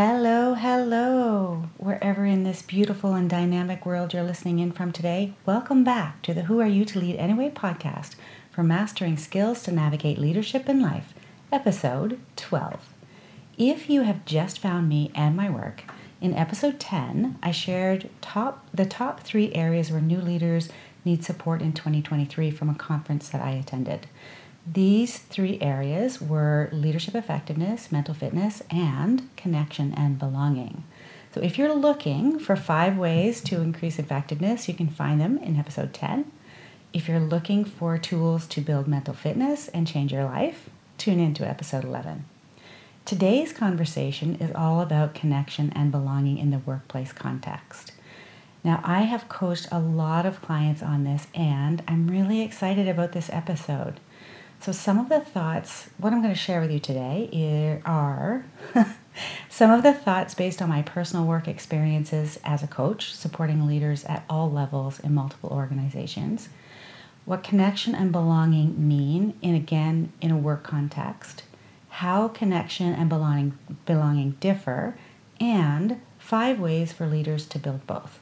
Hello, hello. Wherever in this beautiful and dynamic world you're listening in from today, welcome back to the Who Are You to Lead Anyway podcast for mastering skills to navigate leadership in life, episode 12. If you have just found me and my work, in episode 10, I shared top the top 3 areas where new leaders need support in 2023 from a conference that I attended. These three areas were leadership effectiveness, mental fitness, and connection and belonging. So, if you're looking for five ways to increase effectiveness, you can find them in episode 10. If you're looking for tools to build mental fitness and change your life, tune in to episode 11. Today's conversation is all about connection and belonging in the workplace context. Now, I have coached a lot of clients on this, and I'm really excited about this episode. So, some of the thoughts, what I'm going to share with you today are some of the thoughts based on my personal work experiences as a coach, supporting leaders at all levels in multiple organizations. What connection and belonging mean, in again, in a work context, how connection and belonging, belonging differ, and five ways for leaders to build both.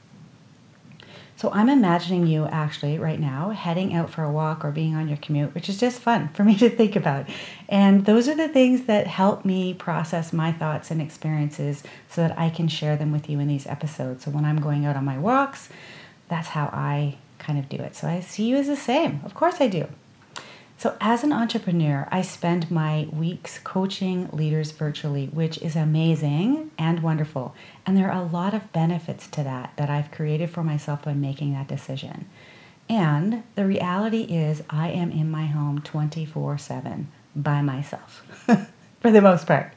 So I'm imagining you actually right now heading out for a walk or being on your commute, which is just fun for me to think about. And those are the things that help me process my thoughts and experiences so that I can share them with you in these episodes. So when I'm going out on my walks, that's how I kind of do it. So I see you as the same. Of course I do. So, as an entrepreneur, I spend my weeks coaching leaders virtually, which is amazing and wonderful. And there are a lot of benefits to that that I've created for myself by making that decision. And the reality is, I am in my home 24 7 by myself for the most part.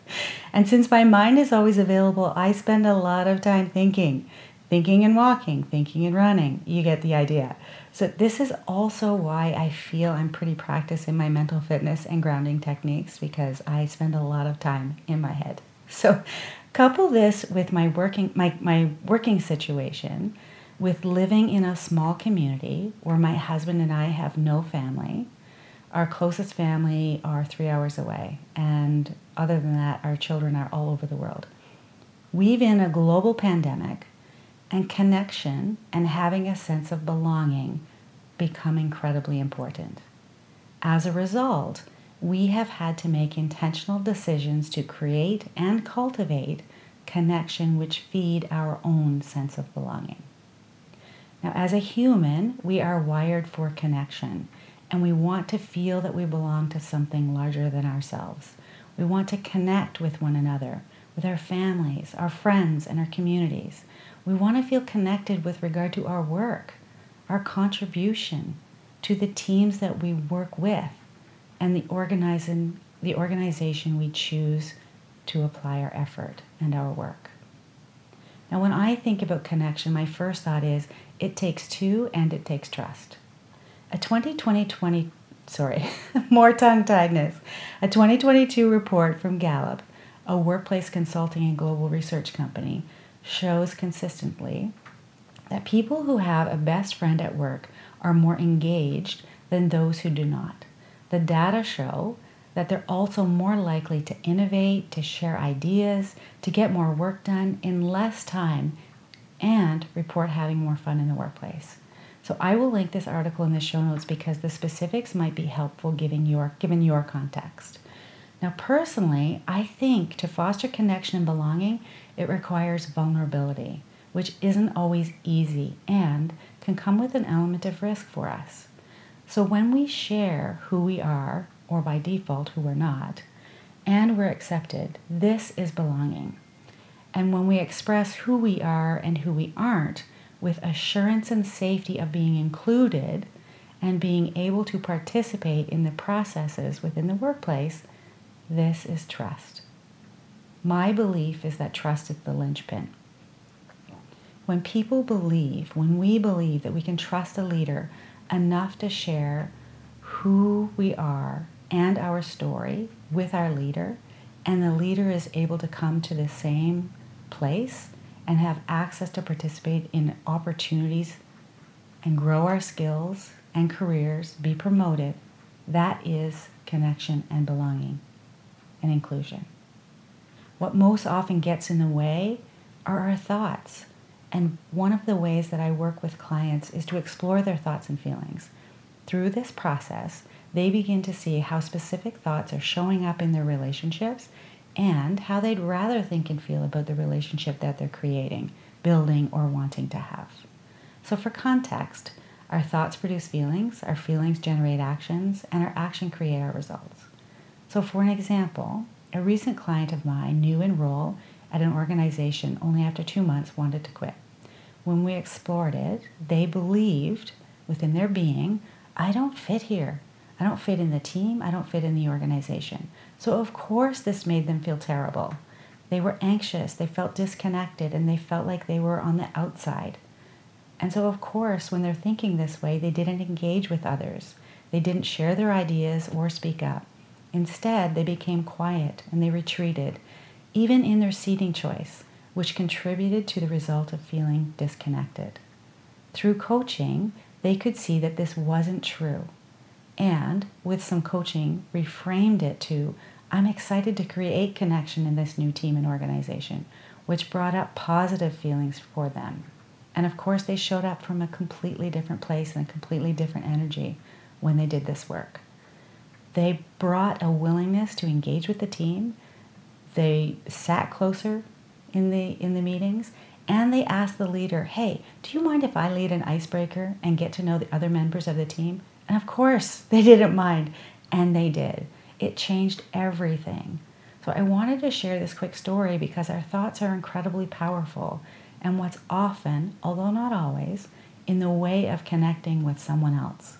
And since my mind is always available, I spend a lot of time thinking, thinking and walking, thinking and running. You get the idea. So, this is also why I feel I'm pretty practiced in my mental fitness and grounding techniques because I spend a lot of time in my head. So, couple this with my working my, my working situation with living in a small community where my husband and I have no family. Our closest family are three hours away, and other than that, our children are all over the world. We've in a global pandemic and connection and having a sense of belonging become incredibly important. As a result, we have had to make intentional decisions to create and cultivate connection which feed our own sense of belonging. Now, as a human, we are wired for connection and we want to feel that we belong to something larger than ourselves. We want to connect with one another, with our families, our friends, and our communities. We want to feel connected with regard to our work, our contribution to the teams that we work with, and the organizing the organization we choose to apply our effort and our work. Now, when I think about connection, my first thought is it takes two and it takes trust. A 2020 20, sorry, more tongue tiedness. A 2022 report from Gallup, a workplace consulting and global research company, shows consistently that people who have a best friend at work are more engaged than those who do not. The data show that they're also more likely to innovate, to share ideas, to get more work done in less time, and report having more fun in the workplace. So I will link this article in the show notes because the specifics might be helpful given your given your context. Now personally, I think to foster connection and belonging, it requires vulnerability which isn't always easy and can come with an element of risk for us. So when we share who we are, or by default who we're not, and we're accepted, this is belonging. And when we express who we are and who we aren't with assurance and safety of being included and being able to participate in the processes within the workplace, this is trust. My belief is that trust is the linchpin when people believe, when we believe that we can trust a leader enough to share who we are and our story with our leader, and the leader is able to come to the same place and have access to participate in opportunities and grow our skills and careers, be promoted, that is connection and belonging and inclusion. what most often gets in the way are our thoughts. And one of the ways that I work with clients is to explore their thoughts and feelings. Through this process, they begin to see how specific thoughts are showing up in their relationships and how they'd rather think and feel about the relationship that they're creating, building, or wanting to have. So, for context, our thoughts produce feelings, our feelings generate actions, and our action create our results. So, for an example, a recent client of mine, new enroll at an organization only after two months, wanted to quit. When we explored it, they believed within their being, I don't fit here. I don't fit in the team. I don't fit in the organization. So, of course, this made them feel terrible. They were anxious, they felt disconnected, and they felt like they were on the outside. And so, of course, when they're thinking this way, they didn't engage with others. They didn't share their ideas or speak up. Instead, they became quiet and they retreated, even in their seating choice, which contributed to the result of feeling disconnected. Through coaching, they could see that this wasn't true and with some coaching, reframed it to I'm excited to create connection in this new team and organization, which brought up positive feelings for them. And of course, they showed up from a completely different place and a completely different energy when they did this work. They brought a willingness to engage with the team. They sat closer in the in the meetings and they asked the leader, "Hey, do you mind if I lead an icebreaker and get to know the other members of the team?" And of course, they didn't mind, and they did. It changed everything. So I wanted to share this quick story because our thoughts are incredibly powerful, and what's often, although not always, in the way of connecting with someone else.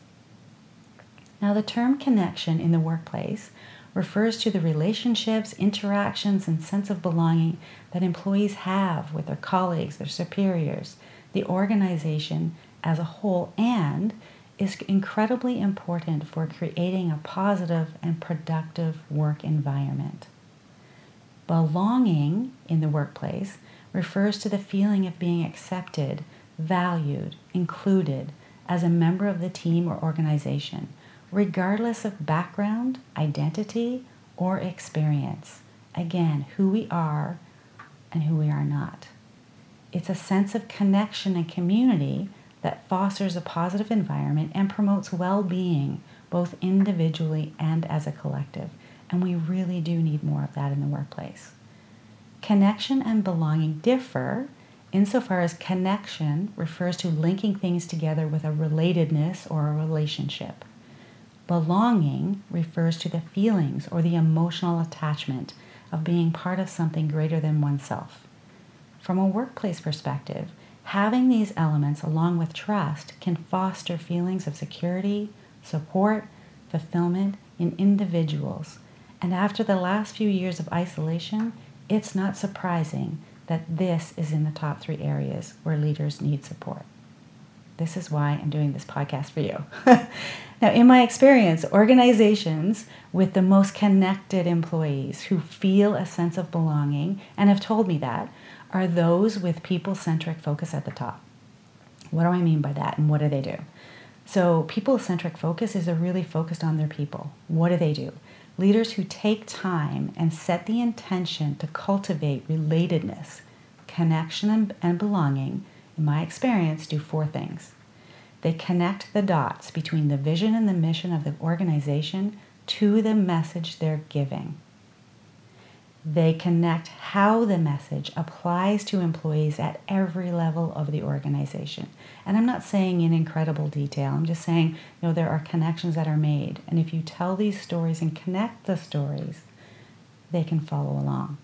Now, the term connection in the workplace refers to the relationships, interactions, and sense of belonging that employees have with their colleagues, their superiors, the organization as a whole, and is incredibly important for creating a positive and productive work environment. Belonging in the workplace refers to the feeling of being accepted, valued, included as a member of the team or organization, regardless of background, identity, or experience. Again, who we are and who we are not. It's a sense of connection and community that fosters a positive environment and promotes well being, both individually and as a collective. And we really do need more of that in the workplace. Connection and belonging differ insofar as connection refers to linking things together with a relatedness or a relationship. Belonging refers to the feelings or the emotional attachment of being part of something greater than oneself. From a workplace perspective, Having these elements along with trust can foster feelings of security, support, fulfillment in individuals. And after the last few years of isolation, it's not surprising that this is in the top three areas where leaders need support. This is why I'm doing this podcast for you. now, in my experience, organizations with the most connected employees who feel a sense of belonging and have told me that are those with people centric focus at the top. What do I mean by that and what do they do? So, people centric focus is they're really focused on their people. What do they do? Leaders who take time and set the intention to cultivate relatedness, connection, and, and belonging, in my experience, do four things. They connect the dots between the vision and the mission of the organization to the message they're giving. They connect how the message applies to employees at every level of the organization. And I'm not saying in incredible detail, I'm just saying, you know, there are connections that are made. And if you tell these stories and connect the stories, they can follow along.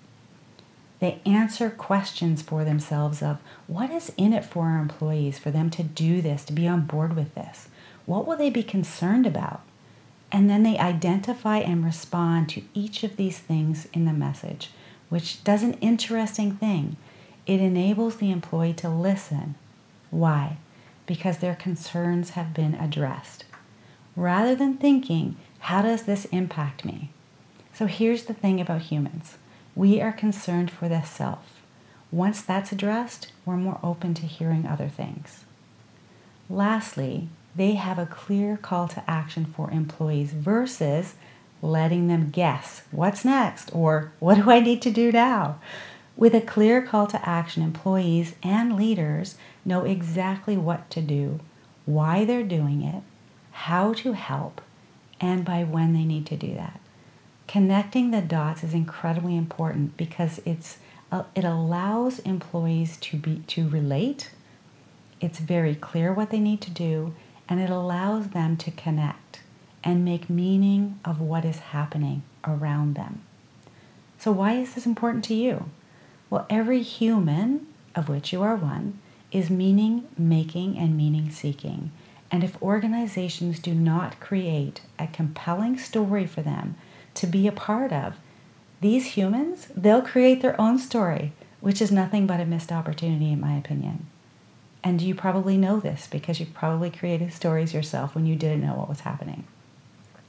They answer questions for themselves of what is in it for our employees for them to do this, to be on board with this? What will they be concerned about? And then they identify and respond to each of these things in the message, which does an interesting thing. It enables the employee to listen. Why? Because their concerns have been addressed. Rather than thinking, how does this impact me? So here's the thing about humans we are concerned for the self. Once that's addressed, we're more open to hearing other things. Lastly, they have a clear call to action for employees versus letting them guess what's next or what do I need to do now. With a clear call to action, employees and leaders know exactly what to do, why they're doing it, how to help, and by when they need to do that. Connecting the dots is incredibly important because it's uh, it allows employees to be to relate. It's very clear what they need to do and it allows them to connect and make meaning of what is happening around them. So why is this important to you? Well, every human, of which you are one, is meaning making and meaning seeking. And if organizations do not create a compelling story for them to be a part of, these humans, they'll create their own story, which is nothing but a missed opportunity, in my opinion. And you probably know this because you've probably created stories yourself when you didn't know what was happening.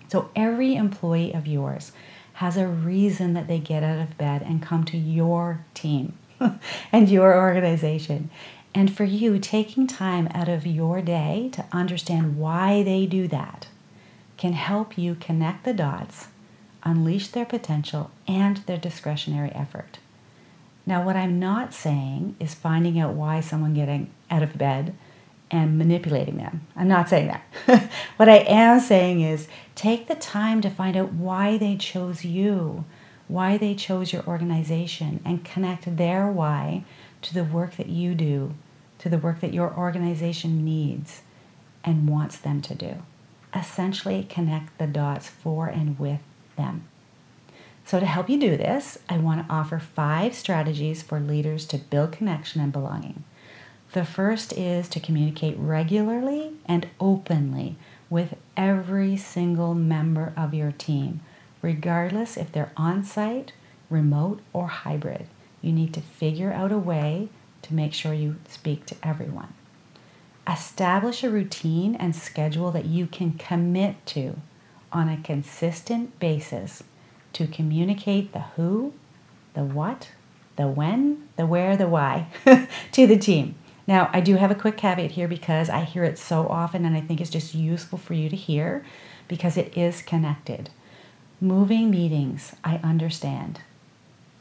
So every employee of yours has a reason that they get out of bed and come to your team and your organization. And for you, taking time out of your day to understand why they do that can help you connect the dots, unleash their potential and their discretionary effort. Now, what I'm not saying is finding out why someone getting out of bed and manipulating them. I'm not saying that. what I am saying is take the time to find out why they chose you, why they chose your organization, and connect their why to the work that you do, to the work that your organization needs and wants them to do. Essentially, connect the dots for and with them. So, to help you do this, I want to offer five strategies for leaders to build connection and belonging. The first is to communicate regularly and openly with every single member of your team, regardless if they're on site, remote, or hybrid. You need to figure out a way to make sure you speak to everyone. Establish a routine and schedule that you can commit to on a consistent basis to communicate the who, the what, the when, the where, the why to the team. Now, I do have a quick caveat here because I hear it so often and I think it's just useful for you to hear because it is connected. Moving meetings, I understand.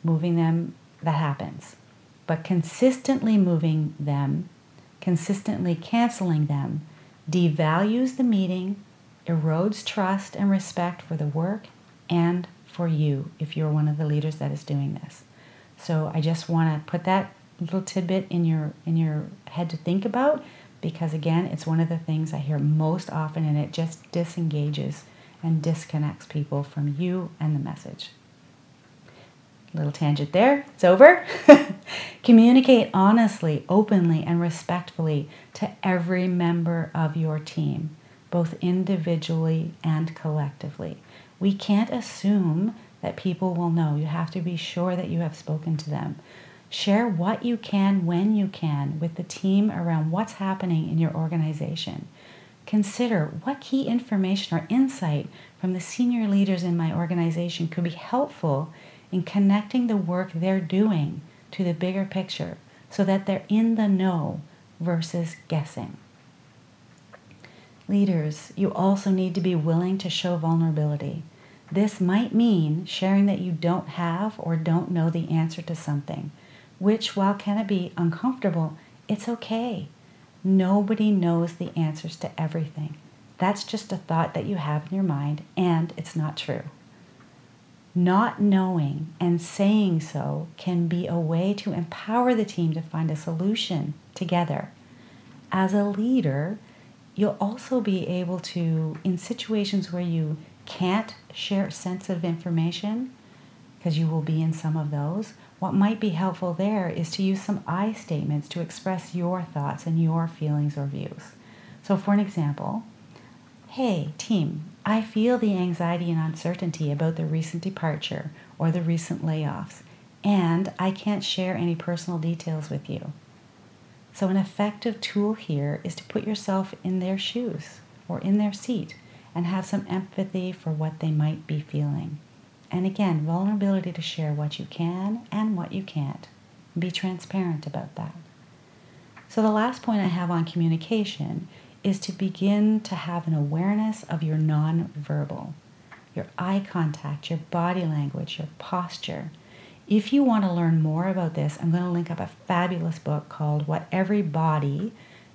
Moving them, that happens. But consistently moving them, consistently canceling them, devalues the meeting, erodes trust and respect for the work and for you if you're one of the leaders that is doing this. So I just want to put that little tidbit in your in your head to think about because again it's one of the things i hear most often and it just disengages and disconnects people from you and the message. Little tangent there. It's over. Communicate honestly openly and respectfully to every member of your team both individually and collectively we can't assume that people will know you have to be sure that you have spoken to them Share what you can when you can with the team around what's happening in your organization. Consider what key information or insight from the senior leaders in my organization could be helpful in connecting the work they're doing to the bigger picture so that they're in the know versus guessing. Leaders, you also need to be willing to show vulnerability. This might mean sharing that you don't have or don't know the answer to something which, while can it be uncomfortable, it's okay. Nobody knows the answers to everything. That's just a thought that you have in your mind, and it's not true. Not knowing and saying so can be a way to empower the team to find a solution together. As a leader, you'll also be able to, in situations where you can't share sensitive information, because you will be in some of those, what might be helpful there is to use some I statements to express your thoughts and your feelings or views. So, for an example, hey, team, I feel the anxiety and uncertainty about the recent departure or the recent layoffs, and I can't share any personal details with you. So, an effective tool here is to put yourself in their shoes or in their seat and have some empathy for what they might be feeling. And again, vulnerability to share what you can and what you can't. Be transparent about that. So, the last point I have on communication is to begin to have an awareness of your nonverbal. your eye contact, your body language, your posture. If you want to learn more about this, I'm going to link up a fabulous book called What Every Body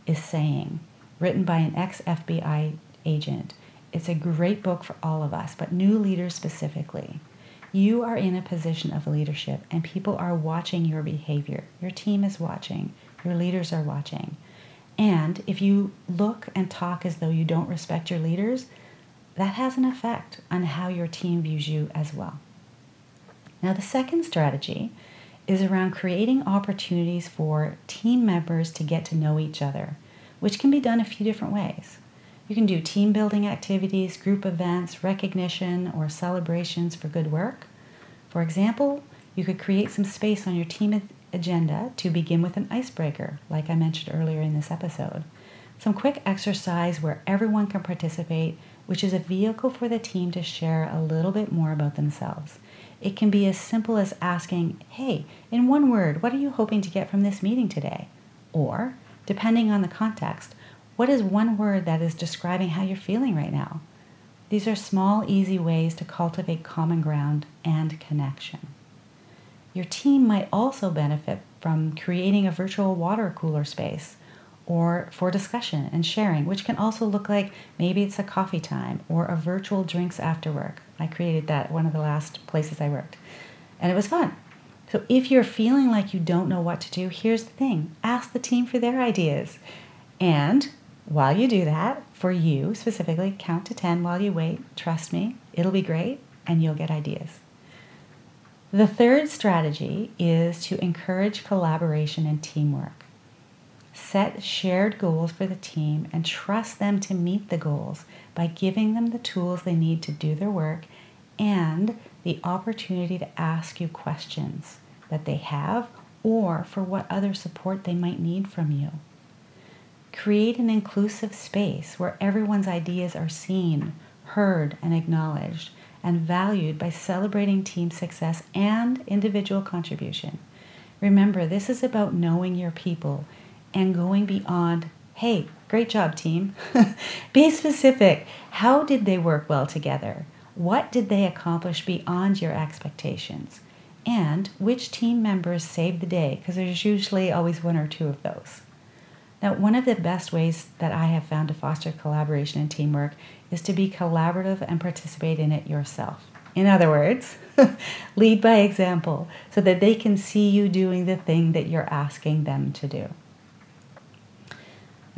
is Saying, written by an ex FBI agent. It's a great book for all of us, but new leaders specifically. You are in a position of leadership, and people are watching your behavior. Your team is watching, your leaders are watching. And if you look and talk as though you don't respect your leaders, that has an effect on how your team views you as well. Now, the second strategy is around creating opportunities for team members to get to know each other, which can be done a few different ways. You can do team building activities, group events, recognition, or celebrations for good work. For example, you could create some space on your team agenda to begin with an icebreaker, like I mentioned earlier in this episode. Some quick exercise where everyone can participate, which is a vehicle for the team to share a little bit more about themselves. It can be as simple as asking, Hey, in one word, what are you hoping to get from this meeting today? Or, depending on the context, what is one word that is describing how you're feeling right now? These are small, easy ways to cultivate common ground and connection. Your team might also benefit from creating a virtual water cooler space or for discussion and sharing, which can also look like maybe it's a coffee time or a virtual drinks after work. I created that at one of the last places I worked, and it was fun. So if you're feeling like you don't know what to do, here's the thing ask the team for their ideas. And while you do that, for you specifically, count to 10 while you wait. Trust me, it'll be great and you'll get ideas. The third strategy is to encourage collaboration and teamwork. Set shared goals for the team and trust them to meet the goals by giving them the tools they need to do their work and the opportunity to ask you questions that they have or for what other support they might need from you. Create an inclusive space where everyone's ideas are seen, heard, and acknowledged, and valued by celebrating team success and individual contribution. Remember, this is about knowing your people and going beyond, hey, great job, team. Be specific. How did they work well together? What did they accomplish beyond your expectations? And which team members saved the day? Because there's usually always one or two of those. Now, one of the best ways that I have found to foster collaboration and teamwork is to be collaborative and participate in it yourself. In other words, lead by example so that they can see you doing the thing that you're asking them to do.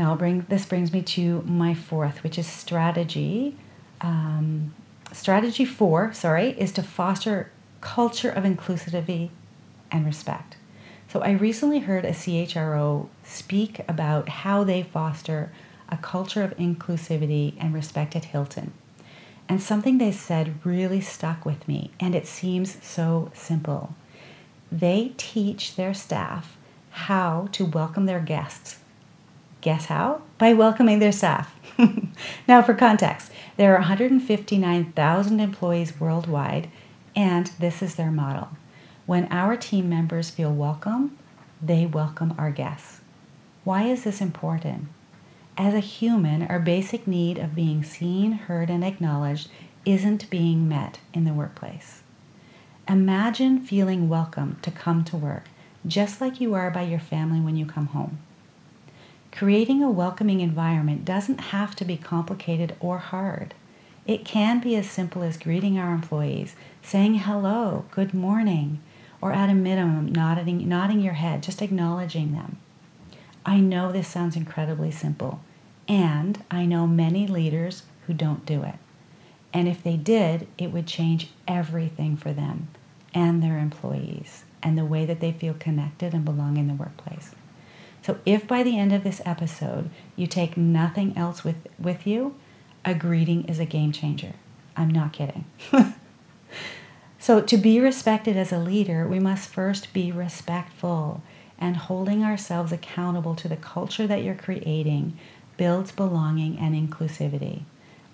Now, bring, this brings me to my fourth, which is strategy. Um, strategy four, sorry, is to foster culture of inclusivity and respect. So I recently heard a CHRO speak about how they foster a culture of inclusivity and respect at Hilton. And something they said really stuck with me, and it seems so simple. They teach their staff how to welcome their guests Guess how? By welcoming their staff. now, for context, there are 159,000 employees worldwide, and this is their model. When our team members feel welcome, they welcome our guests. Why is this important? As a human, our basic need of being seen, heard, and acknowledged isn't being met in the workplace. Imagine feeling welcome to come to work, just like you are by your family when you come home. Creating a welcoming environment doesn't have to be complicated or hard. It can be as simple as greeting our employees, saying hello, good morning, or at a minimum, nodding, nodding your head, just acknowledging them. I know this sounds incredibly simple, and I know many leaders who don't do it. And if they did, it would change everything for them and their employees and the way that they feel connected and belong in the workplace. So if by the end of this episode you take nothing else with, with you, a greeting is a game changer. I'm not kidding. so to be respected as a leader, we must first be respectful and holding ourselves accountable to the culture that you're creating builds belonging and inclusivity.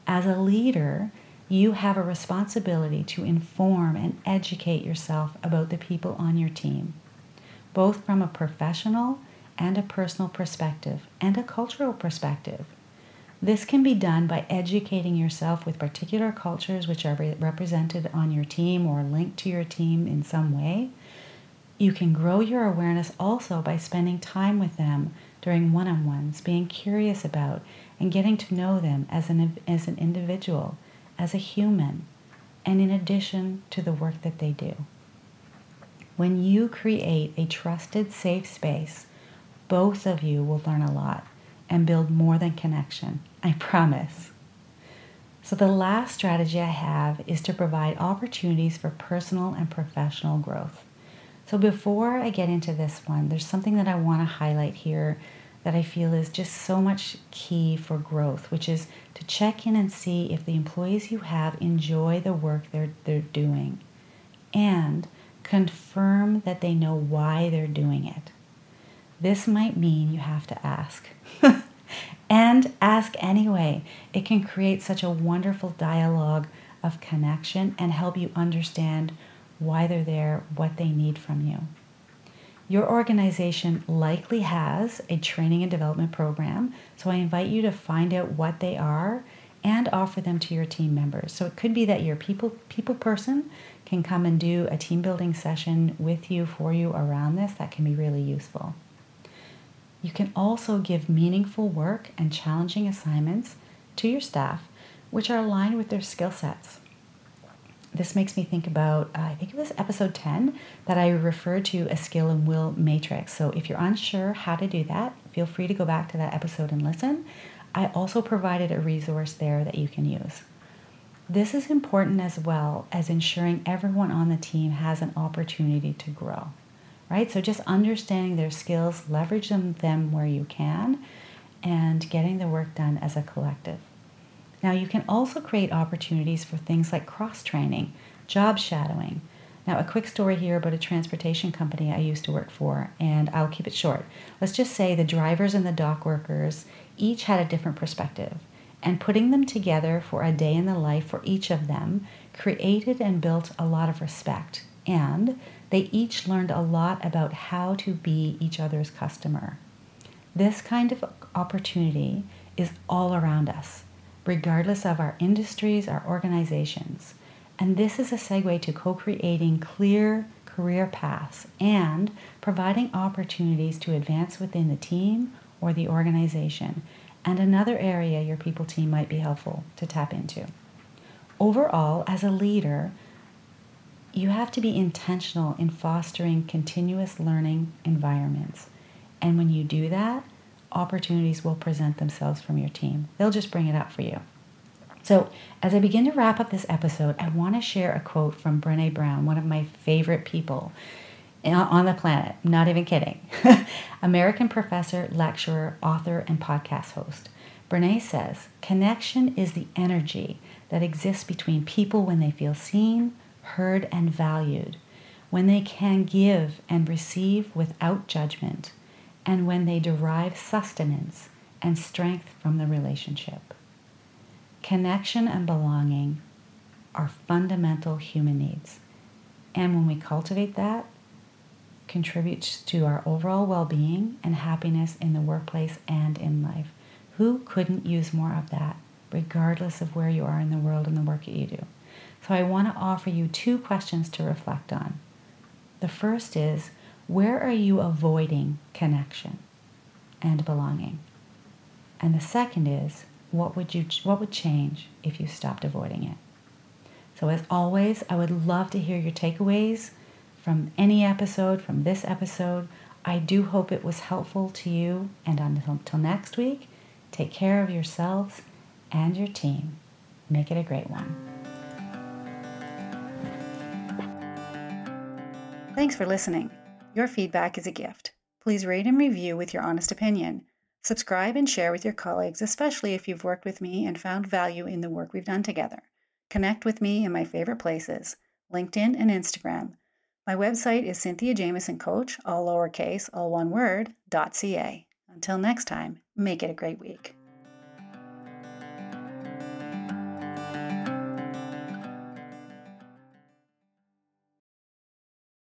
As a leader, you have a responsibility to inform and educate yourself about the people on your team, both from a professional and a personal perspective and a cultural perspective. This can be done by educating yourself with particular cultures which are re- represented on your team or linked to your team in some way. You can grow your awareness also by spending time with them during one on ones, being curious about and getting to know them as an, as an individual, as a human, and in addition to the work that they do. When you create a trusted, safe space, both of you will learn a lot and build more than connection. I promise. So, the last strategy I have is to provide opportunities for personal and professional growth. So, before I get into this one, there's something that I want to highlight here that I feel is just so much key for growth, which is to check in and see if the employees you have enjoy the work they're, they're doing and confirm that they know why they're doing it. This might mean you have to ask. and ask anyway. It can create such a wonderful dialogue of connection and help you understand why they're there, what they need from you. Your organization likely has a training and development program, so I invite you to find out what they are and offer them to your team members. So it could be that your people people person can come and do a team building session with you for you around this. That can be really useful. You can also give meaningful work and challenging assignments to your staff, which are aligned with their skill sets. This makes me think about, uh, I think it was episode 10 that I referred to a skill and will matrix. So if you're unsure how to do that, feel free to go back to that episode and listen. I also provided a resource there that you can use. This is important as well as ensuring everyone on the team has an opportunity to grow right? So just understanding their skills, leverage them, them where you can, and getting the work done as a collective. Now, you can also create opportunities for things like cross training, job shadowing. Now, a quick story here about a transportation company I used to work for, and I'll keep it short. Let's just say the drivers and the dock workers each had a different perspective, and putting them together for a day in the life for each of them created and built a lot of respect and they each learned a lot about how to be each other's customer. This kind of opportunity is all around us, regardless of our industries, our organizations. And this is a segue to co creating clear career paths and providing opportunities to advance within the team or the organization, and another area your people team might be helpful to tap into. Overall, as a leader, you have to be intentional in fostering continuous learning environments. And when you do that, opportunities will present themselves from your team. They'll just bring it up for you. So, as I begin to wrap up this episode, I want to share a quote from Brene Brown, one of my favorite people on the planet. Not even kidding. American professor, lecturer, author, and podcast host. Brene says, Connection is the energy that exists between people when they feel seen, heard, and valued, when they can give and receive without judgment, and when they derive sustenance and strength from the relationship. Connection and belonging are fundamental human needs. And when we cultivate that, contributes to our overall well-being and happiness in the workplace and in life. Who couldn't use more of that, regardless of where you are in the world and the work that you do? So I want to offer you two questions to reflect on. The first is where are you avoiding connection and belonging? And the second is what would you what would change if you stopped avoiding it? So as always, I would love to hear your takeaways from any episode, from this episode. I do hope it was helpful to you and until, next week, take care of yourselves and your team. Make it a great one. Thanks for listening. Your feedback is a gift. Please rate and review with your honest opinion. Subscribe and share with your colleagues, especially if you've worked with me and found value in the work we've done together. Connect with me in my favorite places LinkedIn and Instagram. My website is Cynthia Jamieson Coach, all lowercase, all one word, .ca. Until next time, make it a great week.